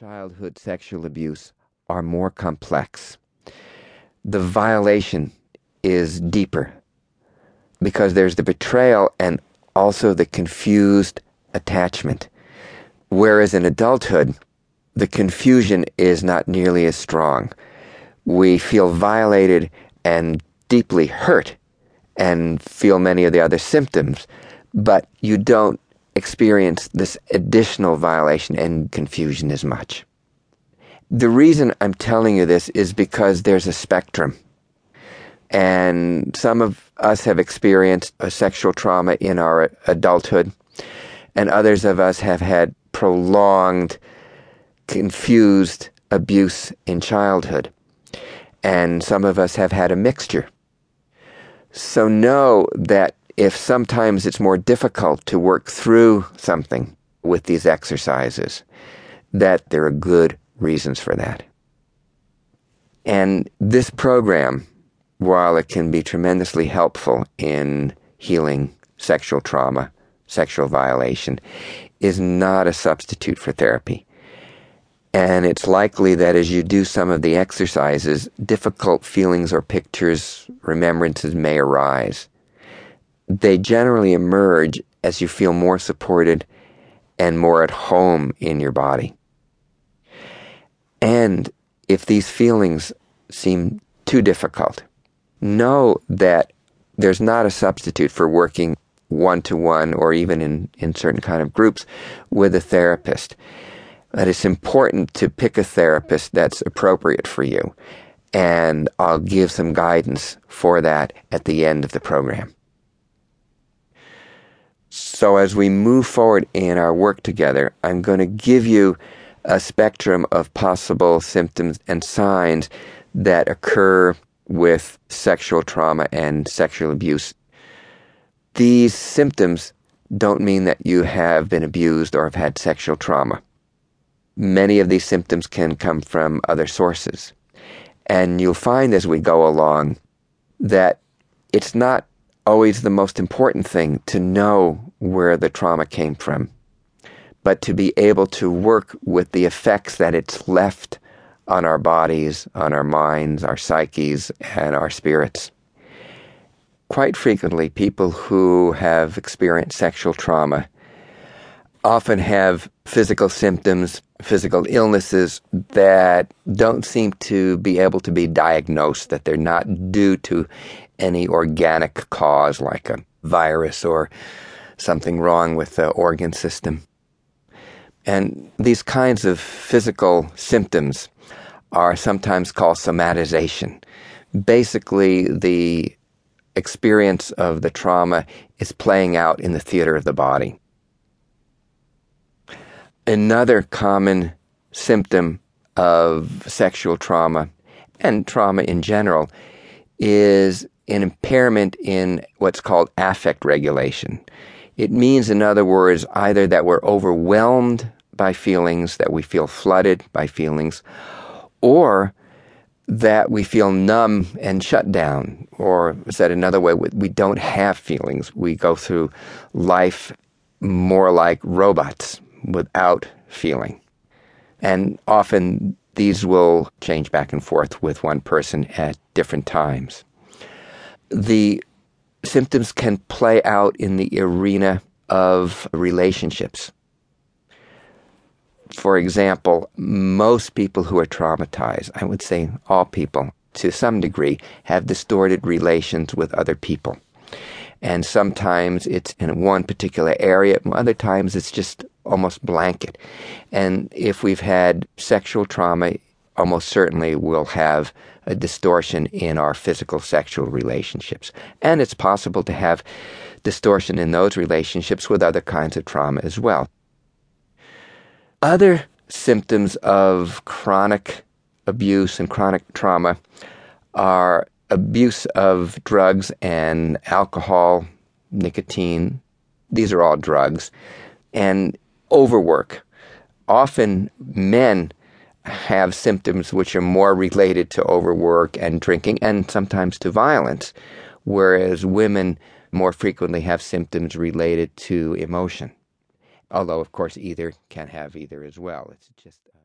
childhood sexual abuse are more complex. The violation is deeper because there's the betrayal and also the confused attachment. Whereas in adulthood, the confusion is not nearly as strong. We feel violated and deeply hurt and feel many of the other symptoms, but you don't experience this additional violation and confusion as much. The reason I'm telling you this is because there's a spectrum. And some of us have experienced a sexual trauma in our adulthood, and others of us have had prolonged, confused abuse in childhood. And some of us have had a mixture. So know that if sometimes it's more difficult to work through something with these exercises, that there are good reasons for that. And this program, while it can be tremendously helpful in healing sexual trauma, sexual violation, is not a substitute for therapy. And it's likely that as you do some of the exercises, difficult feelings or pictures, remembrances may arise they generally emerge as you feel more supported and more at home in your body. And if these feelings seem too difficult, know that there's not a substitute for working one to one or even in, in certain kind of groups with a therapist. That it's important to pick a therapist that's appropriate for you. And I'll give some guidance for that at the end of the program. So as we move forward in our work together, I'm going to give you a spectrum of possible symptoms and signs that occur with sexual trauma and sexual abuse. These symptoms don't mean that you have been abused or have had sexual trauma. Many of these symptoms can come from other sources. And you'll find as we go along that it's not always the most important thing to know where the trauma came from, but to be able to work with the effects that it's left on our bodies, on our minds, our psyches, and our spirits. Quite frequently, people who have experienced sexual trauma often have physical symptoms, physical illnesses that don't seem to be able to be diagnosed, that they're not due to any organic cause like a virus or something wrong with the organ system. And these kinds of physical symptoms are sometimes called somatization. Basically, the experience of the trauma is playing out in the theater of the body. Another common symptom of sexual trauma and trauma in general is an impairment in what's called affect regulation. It means, in other words, either that we're overwhelmed by feelings, that we feel flooded by feelings, or that we feel numb and shut down, or said another way, we don't have feelings. We go through life more like robots without feeling. And often these will change back and forth with one person at different times the symptoms can play out in the arena of relationships. For example, most people who are traumatized, I would say all people to some degree, have distorted relations with other people. And sometimes it's in one particular area, other times it's just almost blanket. And if we've had sexual trauma, almost certainly we'll have a distortion in our physical sexual relationships. And it's possible to have distortion in those relationships with other kinds of trauma as well. Other symptoms of chronic abuse and chronic trauma are abuse of drugs and alcohol, nicotine. These are all drugs. And overwork. Often men have symptoms which are more related to overwork and drinking and sometimes to violence, whereas women more frequently have symptoms related to emotion. Although, of course, either can have either as well. It's just.